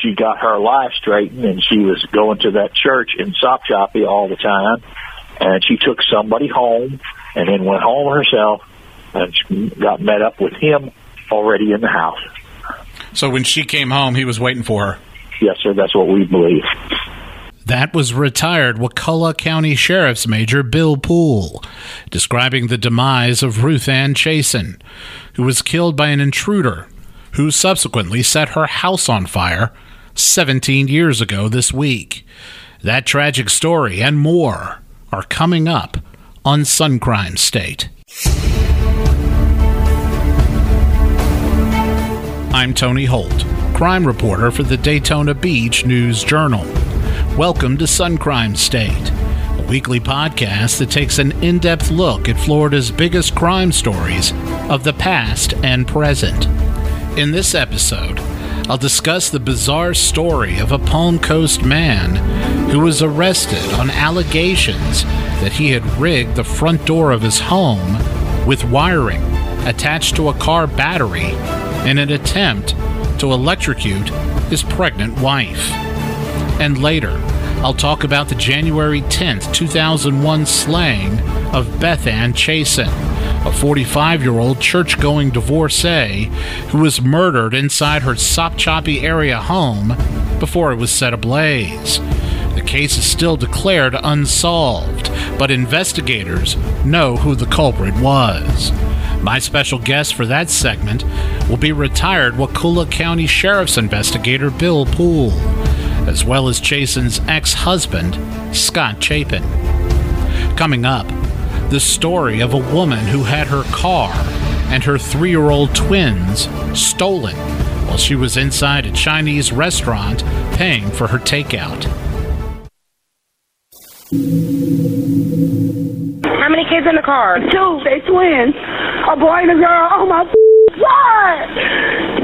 she got her life straightened and she was going to that church in Sopchoppy all the time. And she took somebody home and then went home herself and she got met up with him already in the house. So when she came home, he was waiting for her. Yes, sir. That's what we believe. That was retired Wakulla County Sheriff's Major Bill Poole, describing the demise of Ruth Ann Chasen, who was killed by an intruder who subsequently set her house on fire 17 years ago this week. That tragic story and more are coming up on Sun Crime State. I'm Tony Holt, crime reporter for the Daytona Beach News Journal. Welcome to Sun Crime State, a weekly podcast that takes an in depth look at Florida's biggest crime stories of the past and present. In this episode, I'll discuss the bizarre story of a Palm Coast man who was arrested on allegations that he had rigged the front door of his home with wiring attached to a car battery in an attempt to electrocute his pregnant wife. And later, I'll talk about the January 10th, 2001 slaying of Beth Ann Chasen, a 45 year old church going divorcee who was murdered inside her Sopchoppy area home before it was set ablaze. The case is still declared unsolved, but investigators know who the culprit was. My special guest for that segment will be retired Wakulla County Sheriff's investigator Bill Poole, as well as Chasen's ex husband, Scott Chapin. Coming up, the story of a woman who had her car and her three year old twins stolen while she was inside a Chinese restaurant paying for her takeout. How many kids in the car? Two, they twins. A boy and a girl. Oh my God!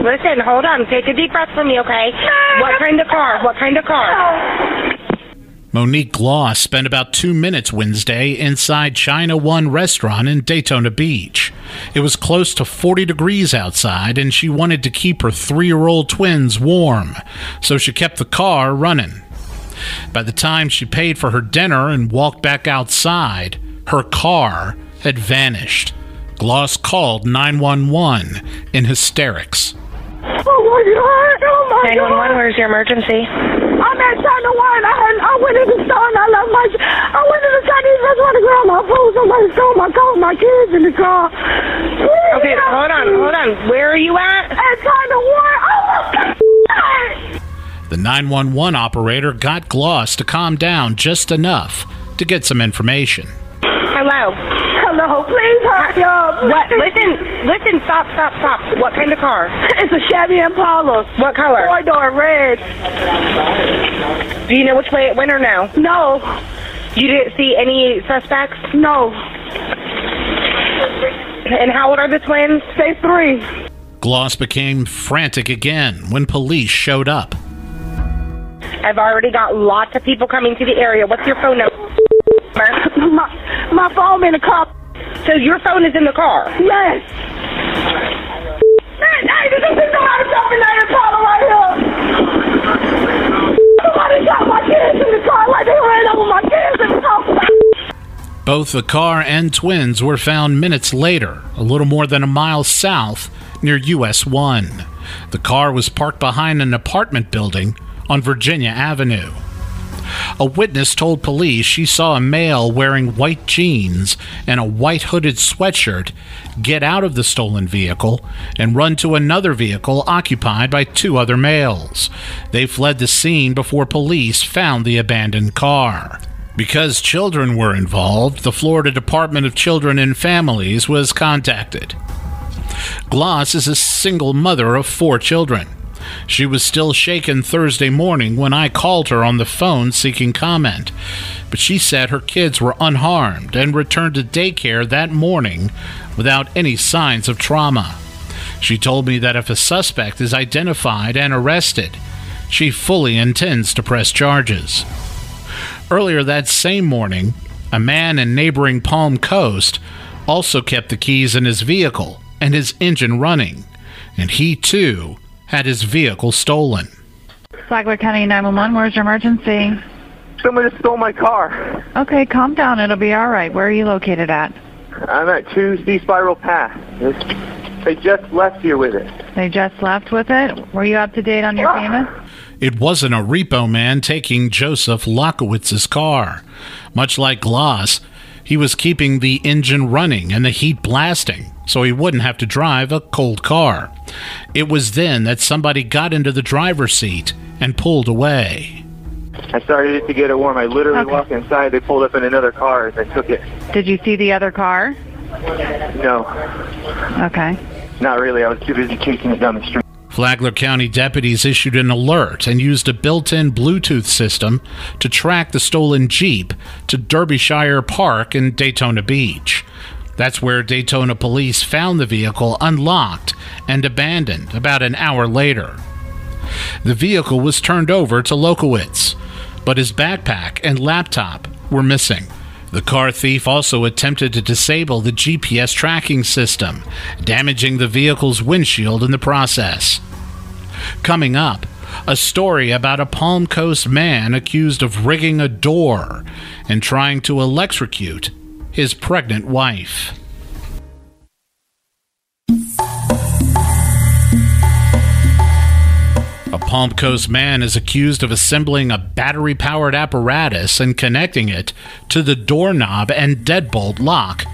Listen, hold on. Take a deep breath for me, okay? Ah. What kind of car? What kind of car? Ah. Monique Gloss spent about two minutes Wednesday inside China One restaurant in Daytona Beach. It was close to 40 degrees outside, and she wanted to keep her three year old twins warm, so she kept the car running. By the time she paid for her dinner and walked back outside, her car had vanished. Gloss called 911 in hysterics. Oh my God! Oh my 911, God! where's your emergency? I'm at China oh One. I had, I went in the store and I left my. I went in the Chinese restaurant to grab my food. Somebody stole my car, my kids in the car. Please Okay, hold on, me. hold on. Where are you at? At China oh One. Oh my God! The 911 operator got Gloss to calm down just enough to get some information. Hello. Hello, please hurry up. What? Listen, listen, stop, stop, stop. What kind of car? It's a Chevy Impala. What color? Four door red. Do you know which way it went or no? No, You didn't see any suspects? no. And how old are the twins? Say three. Gloss became frantic again when police showed up. I've already got lots of people coming to the area. What's your phone number? My my phone in the car. So your phone is in the car. Yes. Man, hey, this is somebody jumping that Impala right here. Somebody shot my kids in the car like they ran over my kids in the car. Both the car and twins were found minutes later, a little more than a mile south near US 1. The car was parked behind an apartment building on Virginia Avenue. A witness told police she saw a male wearing white jeans and a white hooded sweatshirt get out of the stolen vehicle and run to another vehicle occupied by two other males. They fled the scene before police found the abandoned car. Because children were involved, the Florida Department of Children and Families was contacted. Gloss is a single mother of four children. She was still shaken Thursday morning when I called her on the phone seeking comment, but she said her kids were unharmed and returned to daycare that morning without any signs of trauma. She told me that if a suspect is identified and arrested, she fully intends to press charges. Earlier that same morning, a man in neighboring Palm Coast also kept the keys in his vehicle and his engine running, and he too had his vehicle stolen. Flagler County 911. Where's your emergency? Someone just stole my car. Okay, calm down. It'll be all right. Where are you located at? I'm at 2C Spiral Path. They just left here with it. They just left with it. Were you up to date on your ah! payment? It wasn't a repo man taking Joseph Lockowitz's car. Much like Gloss, he was keeping the engine running and the heat blasting so he wouldn't have to drive a cold car. It was then that somebody got into the driver's seat and pulled away. I started it to get it warm. I literally Okay. walked inside. They pulled up in another car and they took it. Did you see the other car? No, Okay. not really. I was too busy chasing it down the street. Flagler County deputies issued an alert and used a built in Bluetooth system to track the stolen Jeep to Derbyshire Park in Daytona Beach. That's where Daytona police found the vehicle unlocked and abandoned about an hour later. The vehicle was turned over to Lokowitz, but his backpack and laptop were missing. The car thief also attempted to disable the GPS tracking system, damaging the vehicle's windshield in the process. Coming up, a story about a Palm Coast man accused of rigging a door and trying to electrocute his pregnant wife. A Palm Coast man is accused of assembling a battery powered apparatus and connecting it to the doorknob and deadbolt lock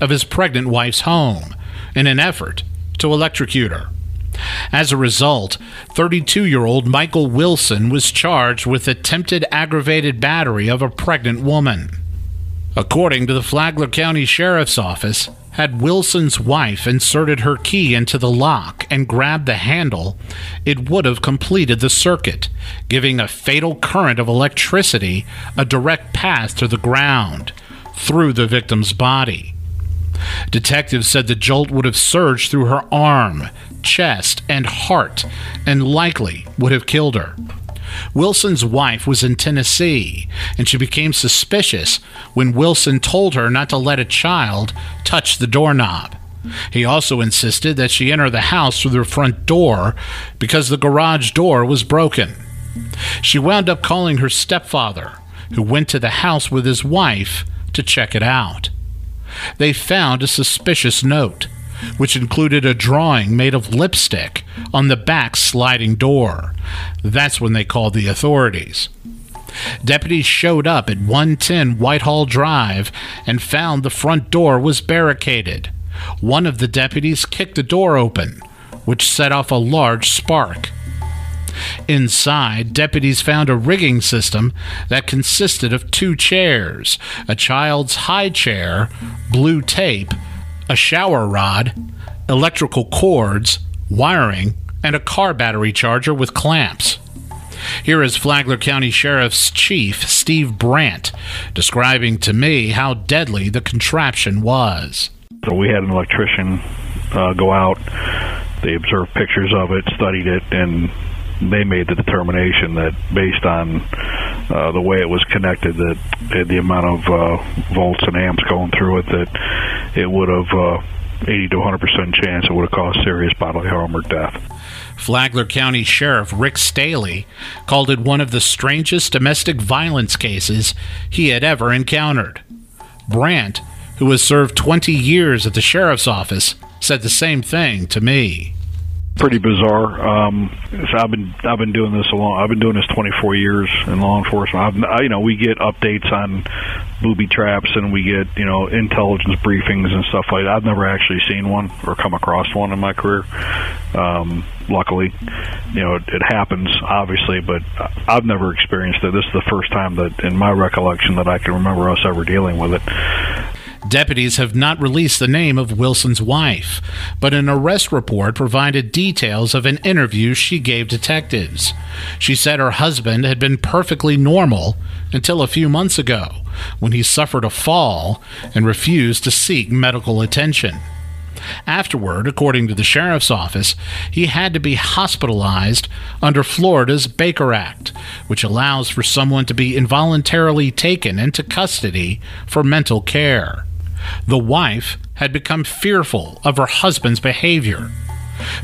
of his pregnant wife's home in an effort to electrocute her. As a result, 32 year old Michael Wilson was charged with attempted aggravated battery of a pregnant woman. According to the Flagler County Sheriff's Office, had Wilson's wife inserted her key into the lock and grabbed the handle, it would have completed the circuit, giving a fatal current of electricity a direct path to the ground through the victim's body. Detectives said the jolt would have surged through her arm, chest, and heart, and likely would have killed her. Wilson's wife was in Tennessee, and she became suspicious when Wilson told her not to let a child touch the doorknob. He also insisted that she enter the house through the front door because the garage door was broken. She wound up calling her stepfather, who went to the house with his wife to check it out. They found a suspicious note, which included a drawing made of lipstick on the back sliding door. That's when they called the authorities. Deputies showed up at 110 Whitehall Drive and found the front door was barricaded. One of the deputies kicked the door open, which set off a large spark. Inside, deputies found a rigging system that consisted of two chairs, a child's high chair, blue tape, a shower rod, electrical cords, wiring, and a car battery charger with clamps. Here is Flagler County Sheriff's Chief Steve Brandt describing to me how deadly the contraption was. So we had an electrician uh, go out. They observed pictures of it, studied it, and they made the determination that based on uh, the way it was connected, that uh, the amount of uh, volts and amps going through it, that it would have uh, 80 to 100 percent chance it would have caused serious bodily harm or death. Flagler County Sheriff Rick Staly called it one of the strangest domestic violence cases he had ever encountered. Brandt, who has served 20 years at the sheriff's office, said the same thing to me. Pretty bizarre. Um, I've been I've been doing this a long. I've been doing this 24 years in law enforcement. I've, I, you know, we get updates on booby traps and we get you know intelligence briefings and stuff like that. I've never actually seen one or come across one in my career. Um, luckily, you know, it, it happens obviously, but I've never experienced it. This is the first time that, in my recollection, that I can remember us ever dealing with it. Deputies have not released the name of Wilson's wife, but an arrest report provided details of an interview she gave detectives. She said her husband had been perfectly normal until a few months ago when he suffered a fall and refused to seek medical attention. Afterward, according to the sheriff's office, he had to be hospitalized under Florida's Baker Act, which allows for someone to be involuntarily taken into custody for mental care. The wife had become fearful of her husband's behavior.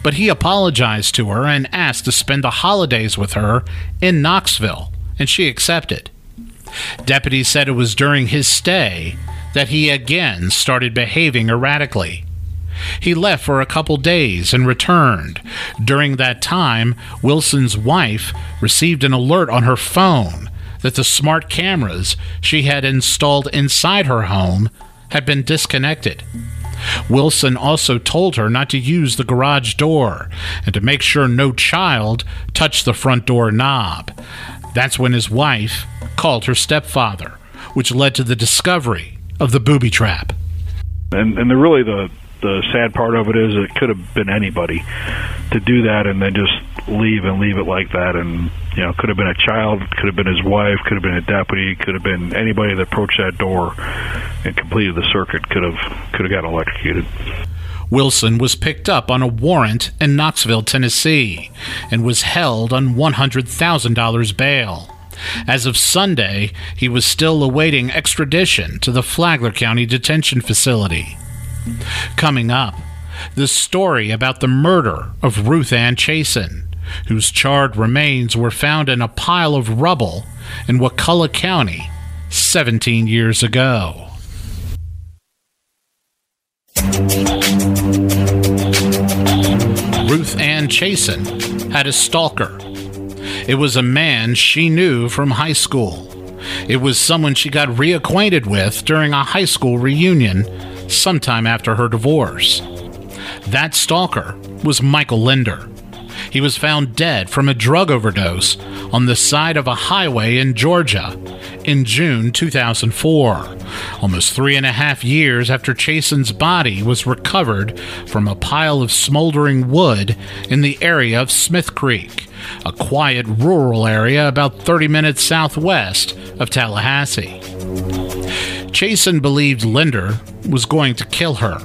but he apologized to her and asked to spend the holidays with her in Knoxville, and she accepted. Deputies said it was during his stay that he again started behaving erratically. He left for a couple days and returned. During that time, Wilson's wife received an alert on her phone that the smart cameras she had installed inside her home had been disconnected. Wilson also told her not to use the garage door and to make sure no child touched the front door knob. That's when his wife called her stepfather, which led to the discovery of the booby trap. And and the really the the sad part of it is it could have been anybody to do that and then just leave and leave it like that and you know could have been a child could have been his wife could have been a deputy could have been anybody that approached that door and completed the circuit could have could have gotten electrocuted Wilson was picked up on a warrant in Knoxville, Tennessee, and was held on $100,000 bail. As of Sunday, he was still awaiting extradition to the Flagler County Detention Facility. Coming up, the story about the murder of Ruth Ann Chasen, whose charred remains were found in a pile of rubble in Wakulla County 17 years ago. Ruth Ann Chasen had a stalker. It was a man she knew from high school. It was someone she got reacquainted with during a high school reunion sometime after her divorce. That stalker was Michael Linder. He was found dead from a drug overdose on the side of a highway in Georgia in June 2004, almost three and a half years after Chasen's body was recovered from a pile of smoldering wood in the area of Smith Creek, a quiet rural area about 30 minutes southwest of Tallahassee. Chasen believed Linder was going to kill her.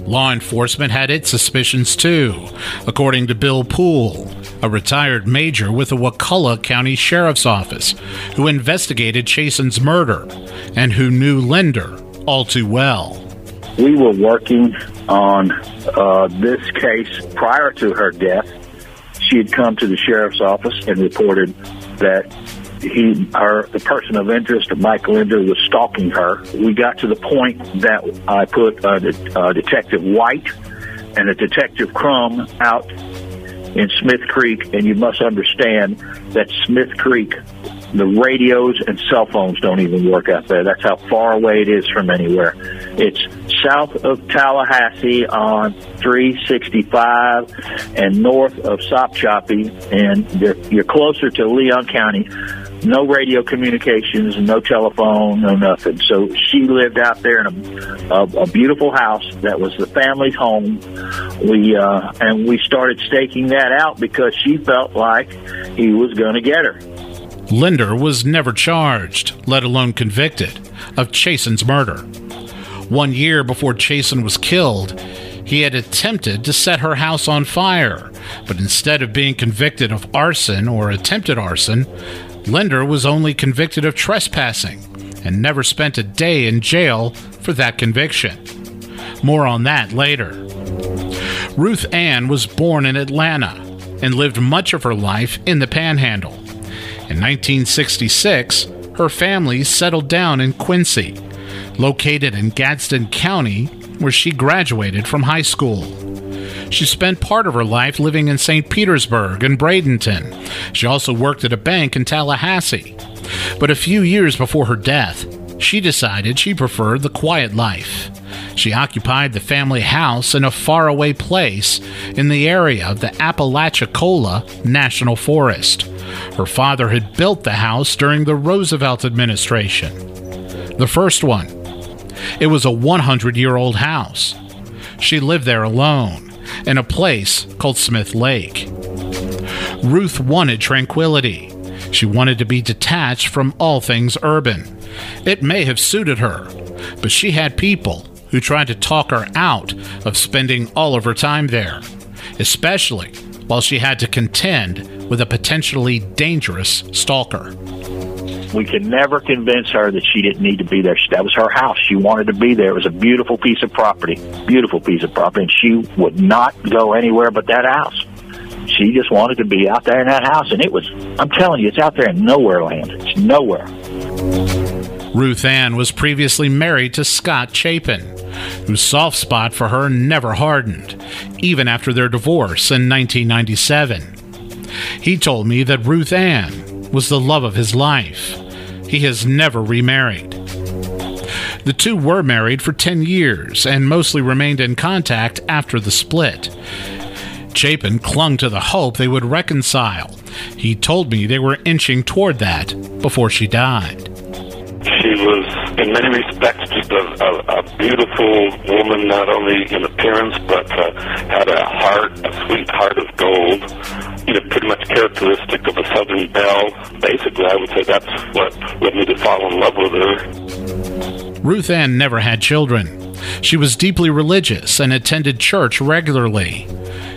Law enforcement had its suspicions too, according to Bill Poole, a retired major with the Wakulla County Sheriff's Office, who investigated Chasen's murder and who knew Linder all too well. We were working on uh, this case prior to her death. She had come to the sheriff's office and reported that he, the person of interest, Mike Linder, was stalking her. We got to the point that I put de- Detective White and a Detective Crum out in Smith Creek, and you must understand that Smith Creek, the radios and cell phones don't even work out there. That's how far away it is from anywhere. It's south of Tallahassee on 365 and north of Sopchoppy, and you're closer to Leon County. No radio communications, no telephone, no nothing. So she lived out there in a, a, a beautiful house that was the family's home. We uh, and we started staking that out because she felt like he was going to get her. Linder was never charged, let alone convicted, of Chasen's murder. One year before Chasen was killed, he had attempted to set her house on fire, but instead of being convicted of arson or attempted arson, Linder was only convicted of trespassing and never spent a day in jail for that conviction. More on that later. Ruth Ann was born in Atlanta and lived much of her life in the Panhandle. In 1966, her family settled down in Quincy, located in Gadsden County, where she graduated from high school. She spent part of her life living in St. Petersburg and Bradenton. She also worked at a bank in Tallahassee. But a few years before her death, she decided she preferred the quiet life. She occupied the family house in a faraway place in the area of the Apalachicola National Forest. Her father had built the house during the Roosevelt administration. The first one. It was a 100 year old house. She lived there alone in a place called Smith Lake. Ruth wanted tranquility. She wanted to be detached from all things urban. It may have suited her, but she had people who tried to talk her out of spending all of her time there, especially while she had to contend with a potentially dangerous stalker. We could never convince her that she didn't need to be there. That was her house. She wanted to be there. It was a beautiful piece of property, beautiful piece of property, and she would not go anywhere but that house. She just wanted to be out there in that house, and it was, I'm telling you, it's out there in nowhere land. It's nowhere. Ruth Ann was previously married to Scott Chapin, whose soft spot for her never hardened, even after their divorce in 1997. He told me that Ruth Ann was the love of his life. He has never remarried. The two were married for 10 years and mostly remained in contact after the split. Chapin clung to the hope they would reconcile. He told me they were inching toward that before she died. She was, in many respects, just a, a, a beautiful woman, not only in appearance, but uh, had a heart, a sweet heart of gold. You know, pretty much characteristic of a Southern belle. Basically, I would say that's what led me to fall in love with her. Ruth Ann never had children. She was deeply religious and attended church regularly.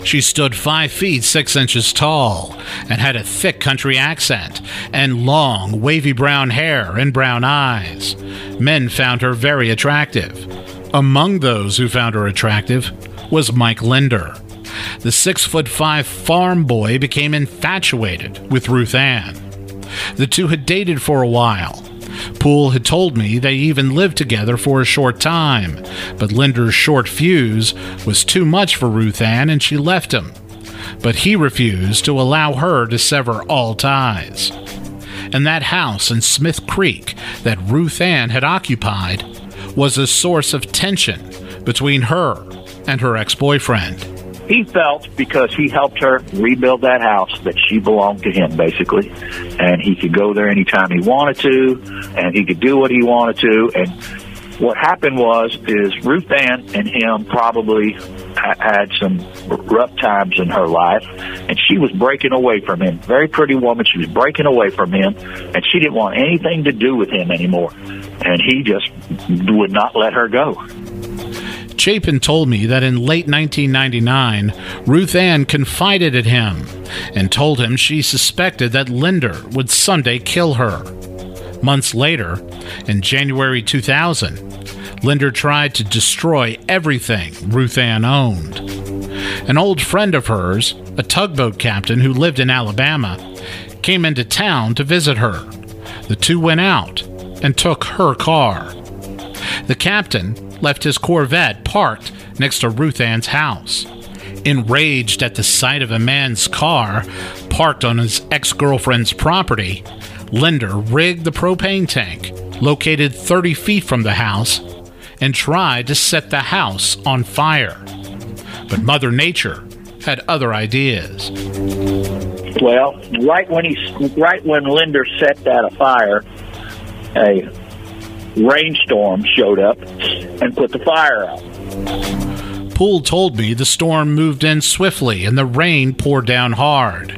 She stood five feet six inches tall and had a thick country accent and long, wavy brown hair and brown eyes. Men found her very attractive. Among those who found her attractive was Mike Linder. The six foot five farm boy became infatuated with Ruth Ann. The two had dated for a while. Poole had told me they even lived together for a short time, but Linder's short fuse was too much for Ruth Ann and she left him. But he refused to allow her to sever all ties. And that house in Smith Creek that Ruth Ann had occupied was a source of tension between her and her ex boyfriend he felt because he helped her rebuild that house that she belonged to him basically. And he could go there anytime he wanted to and he could do what he wanted to. And what happened was is Ruth Ann and him probably had some rough times in her life. And she was breaking away from him. Very pretty woman. She was breaking away from him. And she didn't want anything to do with him anymore. And he just would not let her go Chapin told me that in late 1999, Ruth Ann confided in him and told him she suspected that Linder would someday kill her. Months later, in January 2000, Linder tried to destroy everything Ruth Ann owned. An old friend of hers, a tugboat captain who lived in Alabama, came into town to visit her. The two went out and took her car. The captain left his Corvette parked next to Ruth Ann's house. Enraged at the sight of a man's car parked on his ex girlfriend's property, Linder rigged the propane tank, located 30 feet from the house, and tried to set the house on fire. But Mother Nature had other ideas. Well, right when he, right when Linder set that afire, a rainstorm showed up and put the fire out. Poole told me the storm moved in swiftly and the rain poured down hard.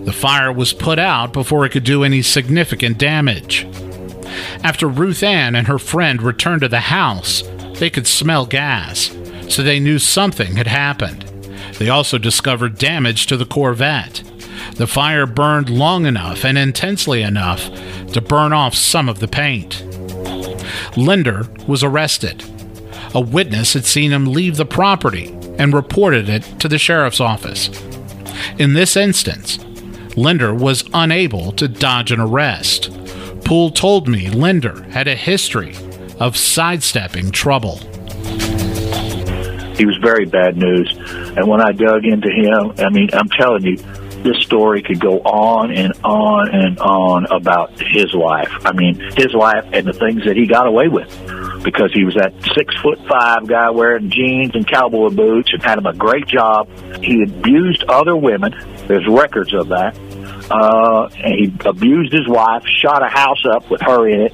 The fire was put out before it could do any significant damage. After Ruth Ann and her friend returned to the house, they could smell gas, so they knew something had happened. They also discovered damage to the Corvette. The fire burned long enough and intensely enough to burn off some of the paint. Linder was arrested. A witness had seen him leave the property and reported it to the sheriff's office. In this instance, Linder was unable to dodge an arrest. Poole told me Linder had a history of sidestepping trouble. He was very bad news. And when I dug into him, I mean, I'm telling you, this story could go on and on and on about his life. I mean, his life and the things that he got away with because he was that six foot five guy wearing jeans and cowboy boots and had him a great job. He abused other women. There's records of that. Uh, and he abused his wife, shot a house up with her in it.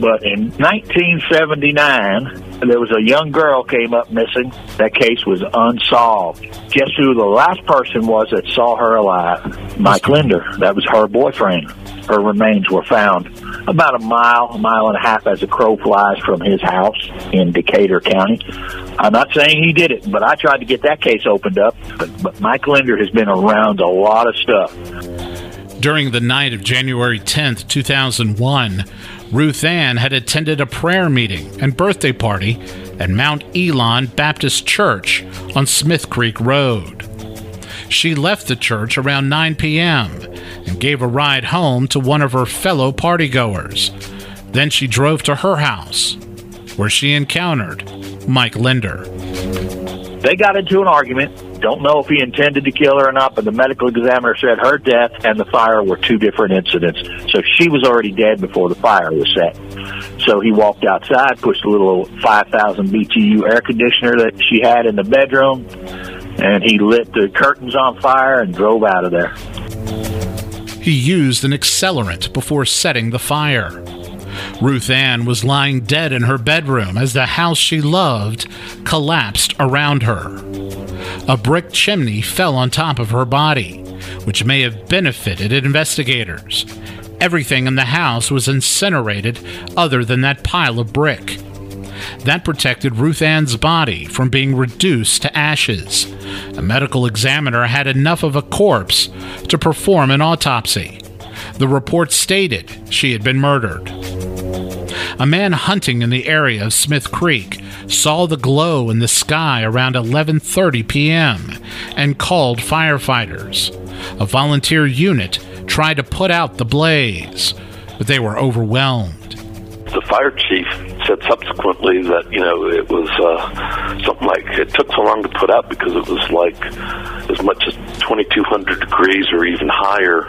But in 1979, there was a young girl came up missing. That case was unsolved. Guess who the last person was that saw her alive? Mike Linder. That was her boyfriend. Her remains were found about a mile, a mile and a half as a crow flies from his house in Decatur County. I'm not saying he did it, but I tried to get that case opened up. But, but Mike Linder has been around a lot of stuff. During the night of January 10th, 2001, Ruth Ann had attended a prayer meeting and birthday party at Mount Elon Baptist Church on Smith Creek Road. She left the church around 9 p.m. and gave a ride home to one of her fellow partygoers. Then she drove to her house, where she encountered Mike Linder. They got into an argument. Don't know if he intended to kill her or not, but the medical examiner said her death and the fire were two different incidents. So she was already dead before the fire was set. So he walked outside, pushed a little 5,000 BTU air conditioner that she had in the bedroom, and he lit the curtains on fire and drove out of there. He used an accelerant before setting the fire. Ruth Ann was lying dead in her bedroom as the house she loved collapsed around her. A brick chimney fell on top of her body, which may have benefited investigators. Everything in the house was incinerated other than that pile of brick. That protected Ruth Ann's body from being reduced to ashes. A medical examiner had enough of a corpse to perform an autopsy. The report stated she had been murdered. A man hunting in the area of Smith Creek saw the glow in the sky around 11:30 p.m. and called firefighters. A volunteer unit tried to put out the blaze, but they were overwhelmed. The fire chief said subsequently that you know it was uh, something like it took so long to put out because it was like as much as 2200 degrees or even higher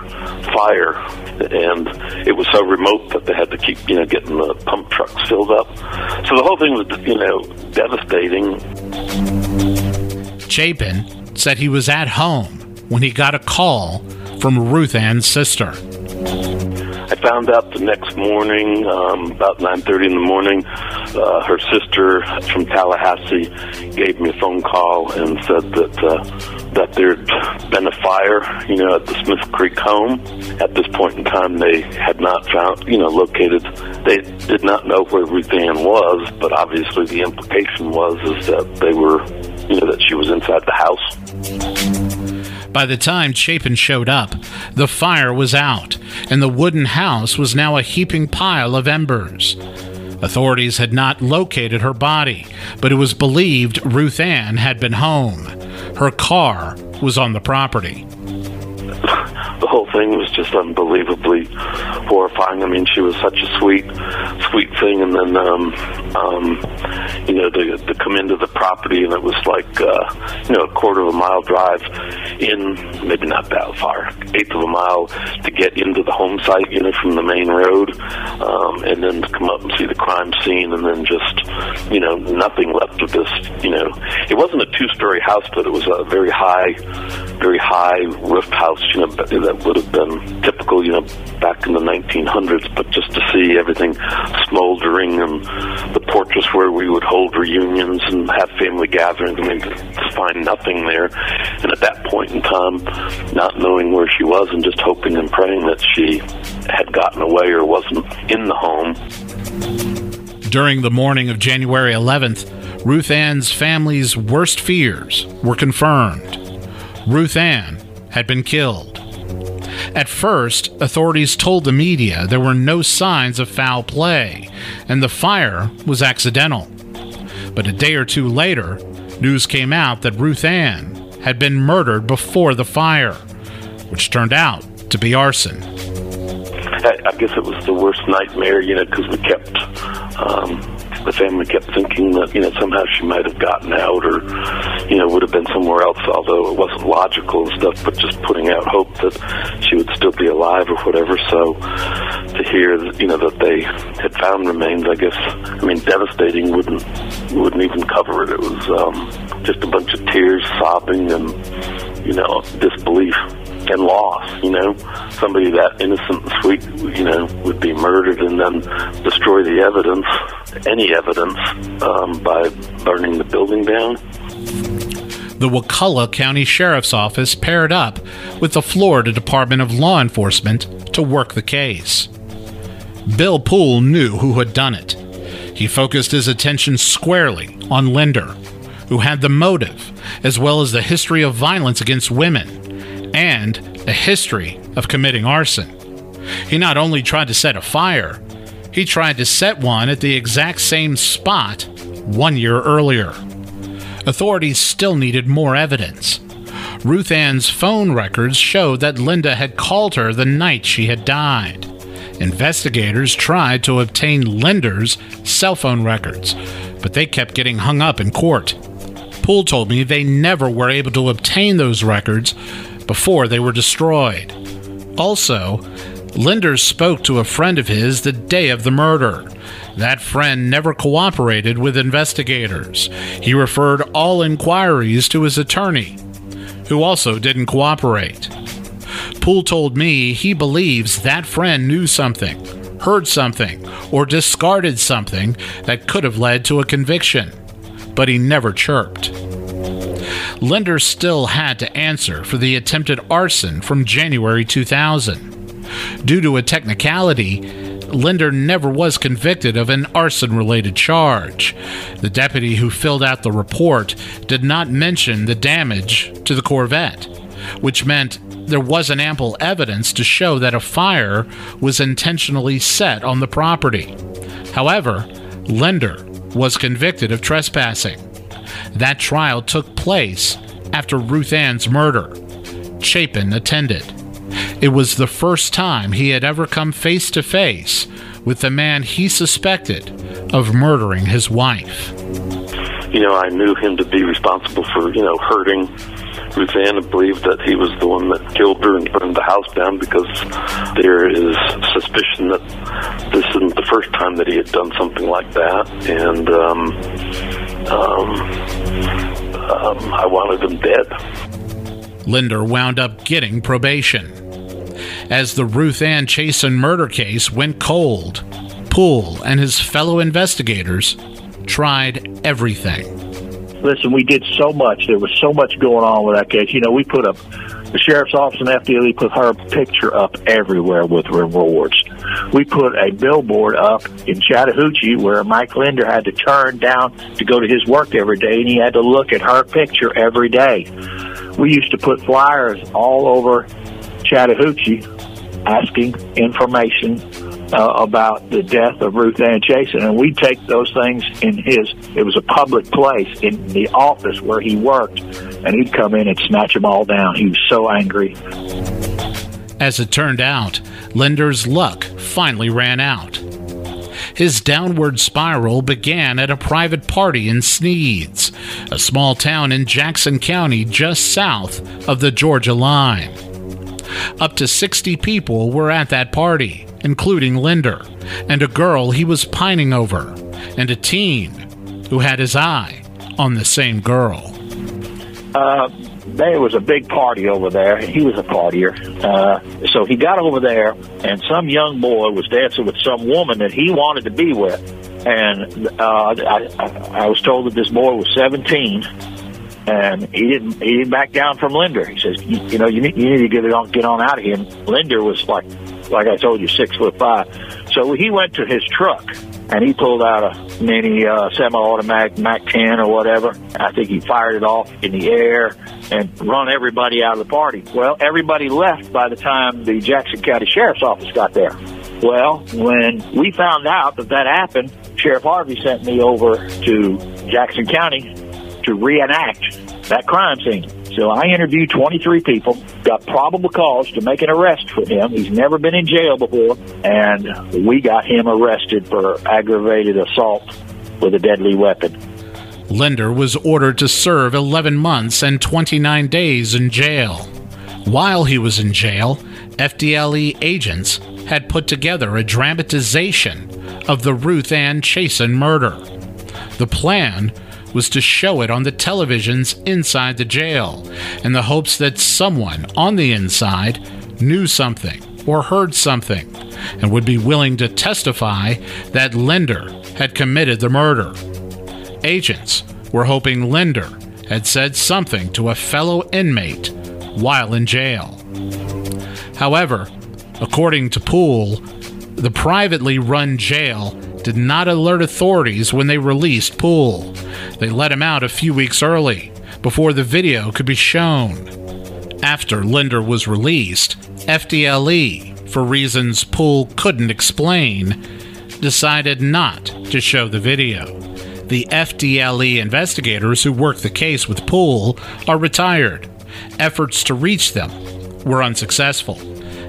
fire. And it was so remote that they had to keep you know getting the pump trucks filled up. So the whole thing was you know devastating. Chapin said he was at home when he got a call from Ruth Ann's sister. I found out the next morning, um, about 9:30 in the morning, uh, her sister from Tallahassee gave me a phone call and said that uh, that there'd been a fire, you know, at the Smith Creek home. At this point in time, they had not found, you know, located. They did not know where Ruth Ann was, but obviously the implication was is that they were, you know, that she was inside the house. By the time Chapin showed up, the fire was out, and the wooden house was now a heaping pile of embers. Authorities had not located her body, but it was believed Ruth Ann had been home. Her car was on the property. Whole thing was just unbelievably horrifying. I mean, she was such a sweet, sweet thing, and then, um, um, you know, to, to come into the property, and it was like, uh, you know, a quarter of a mile drive in, maybe not that far, eighth of a mile to get into the home site, you know, from the main road, um, and then to come up and see the crime scene, and then just, you know, nothing left of this, you know, it wasn't a two-story house, but it was a very high, very high roofed house, you know, that would have been typical, you know, back in the 1900s. But just to see everything smoldering and the porches where we would hold reunions and have family gatherings, I mean, to find nothing there. And at that point in time, not knowing where she was and just hoping and praying that she had gotten away or wasn't in the home. During the morning of January 11th, Ruth Ann's family's worst fears were confirmed. Ruth Ann had been killed. At first, authorities told the media there were no signs of foul play and the fire was accidental. But a day or two later, news came out that Ruth Ann had been murdered before the fire, which turned out to be arson. I, guess it was the worst nightmare, you know, because we kept, um, the family kept thinking that, you know, somehow she might have gotten out or, you know, would have been somewhere else, although it wasn't logical and stuff, but just putting out hope that she would still be alive or whatever. So to hear, you know, that they had found remains, I guess, I mean, devastating wouldn't, wouldn't even cover it. It was um, just a bunch of tears, sobbing, and, you know, disbelief. And loss. You know, somebody that innocent and sweet, you know, would be murdered and then destroy the evidence, any evidence, um, by burning the building down. The Wakulla County Sheriff's Office paired up with the Florida Department of Law Enforcement to work the case. Bill Poole knew who had done it. He focused his attention squarely on Linder, who had the motive, as well as the history of violence against women and a history of committing arson. He not only tried to set a fire, he tried to set one at the exact same spot one year earlier. Authorities still needed more evidence. Ruth Ann's phone records showed that Linder had called her the night she had died. Investigators tried to obtain Linder's cell phone records, but they kept getting hung up in court. Poole told me they never were able to obtain those records before they were destroyed. Also, Linder spoke to a friend of his the day of the murder. That friend never cooperated with investigators. He referred all inquiries to his attorney, who also didn't cooperate. Poole told me he believes that friend knew something, heard something, or discarded something that could have led to a conviction, but he never chirped. Linder still had to answer for the attempted arson from January 2000. Due to a technicality, Linder never was convicted of an arson related charge. The deputy who filled out the report did not mention the damage to the Corvette, which meant there wasn't ample evidence to show that a fire was intentionally set on the property. However, Linder was convicted of trespassing. That trial took place after Ruth Ann's murder. Chapin attended. It was the first time he had ever come face to face with the man he suspected of murdering his wife. You know, I knew him to be responsible for, you know, hurting Ruth Ann and believed that he was the one that killed her and burned the house down because there is suspicion that this isn't the first time that he had done something like that. And um, um, um, I wanted him dead. Linder wound up getting probation. As the Ruth Ann Chasen murder case went cold, Poole and his fellow investigators tried everything. Listen, we did so much. There was so much going on with that case. You know, we put up the sheriff's office and FDLE put her picture up everywhere with rewards. We put a billboard up in Chattahoochee where Mike Linder had to turn down to go to his work every day, and he had to look at her picture every day. We used to put flyers all over Chattahoochee asking information uh, about the death of Ruth Ann Chasen, and we'd take those things in his. It was a public place in the office where he worked, and he'd come in and snatch them all down. He was so angry. As it turned out, Linder's luck finally ran out. His downward spiral began at a private party in Sneads, a small town in Jackson County just south of the Georgia line. Up to 60 people were at that party, including Linder, and a girl he was pining over, and a teen who had his eye on the same girl. Uh, there was a big party over there. He was a partier. Uh, so he got over there, and some young boy was dancing with some woman that he wanted to be with. And uh, I, I was told that this boy was 17, and he didn't he didn't back down from Linder. He says, you, you know, you need, you need to get it on, get on out of here. And Linder was like, like I told you, six foot five. So he went to his truck and he pulled out a mini uh, semi-automatic Mac 10 or whatever. I think he fired it off in the air and run everybody out of the party. Well, everybody left by the time the Jackson County Sheriff's Office got there. Well, when we found out that that happened, Sheriff Harvey sent me over to Jackson County to reenact that crime scene. So I interviewed 23 people, got probable cause to make an arrest for him. He's never been in jail before, and we got him arrested for aggravated assault with a deadly weapon. Linder was ordered to serve 11 months and 29 days in jail. While he was in jail, FDLE agents had put together a dramatization of the Ruth Ann Chasen murder. The plan was to show it on the televisions inside the jail in the hopes that someone on the inside knew something or heard something and would be willing to testify that Linder had committed the murder. Agents were hoping Linder had said something to a fellow inmate while in jail. However, according to Poole, the privately run jail did not alert authorities when they released Poole. They let him out a few weeks early, before the video could be shown. After Linder was released, FDLE, for reasons Poole couldn't explain, decided not to show the video. The FDLE investigators who worked the case with Poole are retired. Efforts to reach them were unsuccessful.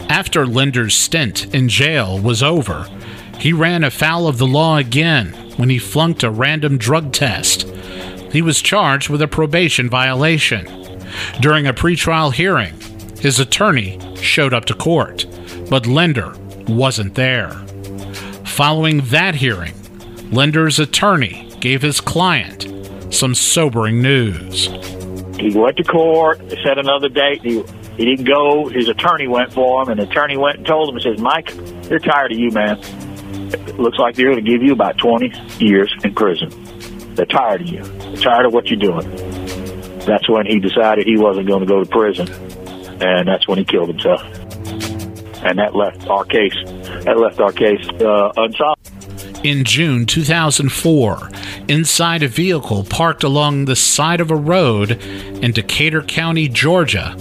After Linder's stint in jail was over, he ran afoul of the law again when he flunked a random drug test. He was charged with a probation violation. During a pretrial hearing, his attorney showed up to court, but Linder wasn't there. Following that hearing, Linder's attorney gave his client some sobering news. He went to court, set another date. He, he didn't go. His attorney went for him, and the attorney went and told him, he says, Mike, they're tired of you, man. Looks like they're going to give you about 20 years in prison. They're tired of you. They're tired of what you're doing. That's when he decided he wasn't going to go to prison, and that's when he killed himself. And that left our case. That left our case uh, unsolved. In June 2004, inside a vehicle parked along the side of a road in Decatur County, Georgia,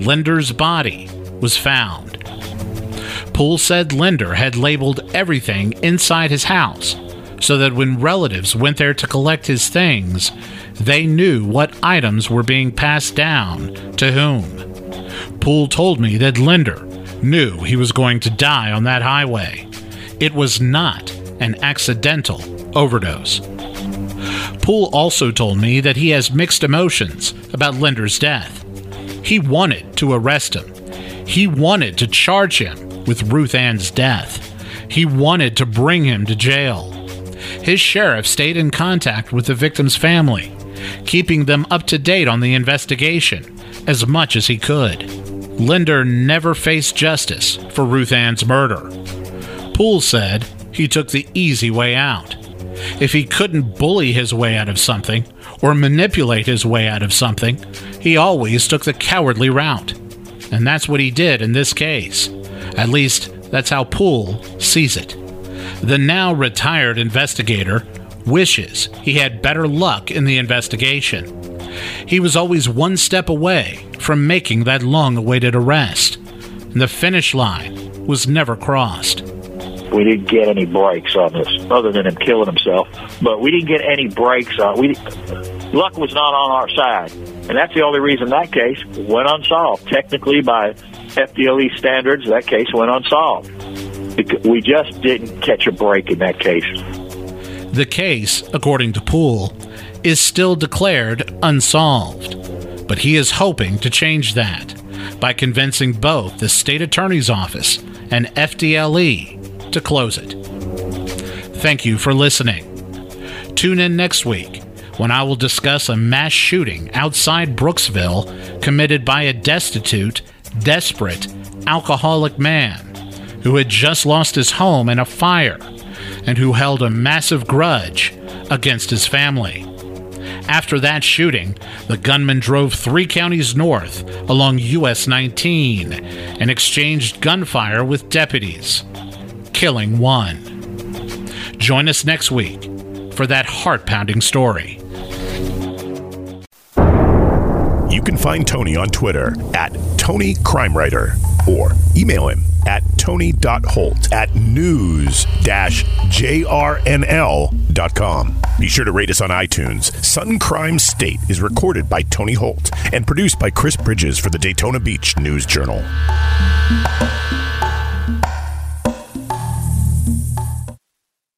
Linder's body was found. Poole said Linder had labeled everything inside his house so that when relatives went there to collect his things, they knew what items were being passed down to whom. Poole told me that Linder knew he was going to die on that highway. It was not an accidental overdose. Poole also told me that he has mixed emotions about Linder's death. He wanted to arrest him. He wanted to charge him with Ruth Ann's death. He wanted to bring him to jail. His sheriff stayed in contact with the victim's family, keeping them up to date on the investigation as much as he could. Linder never faced justice for Ruth Ann's murder. Poole said he took the easy way out. If he couldn't bully his way out of something or manipulate his way out of something, he always took the cowardly route. And that's what he did in this case. At least, that's how Poole sees it. The now retired investigator wishes he had better luck in the investigation. He was always one step away from making that long awaited arrest, the finish line was never crossed. We didn't get any breaks on this, other than him killing himself. But we didn't get any breaks on. We luck was not on our side, and that's the only reason that case went unsolved. Technically, by FDLE standards, that case went unsolved. We just didn't catch a break in that case. The case, according to Poole, is still declared unsolved, but he is hoping to change that by convincing both the state attorney's office and FDLE to close it. Thank you for listening. Tune in next week when I will discuss a mass shooting outside Brooksville committed by a destitute, desperate, alcoholic man who had just lost his home in a fire and who held a massive grudge against his family. After that shooting, the gunman drove three counties north along US 19 and exchanged gunfire with deputies killing one. Join us next week for that heart pounding story. You can find Tony on Twitter at Tony Crime Writer or email him at tony.holt at news-jrnl.com. Be sure to rate us on iTunes. Sun Crime State is recorded by Tony Holt and produced by Chris Bridges for the Daytona Beach News Journal.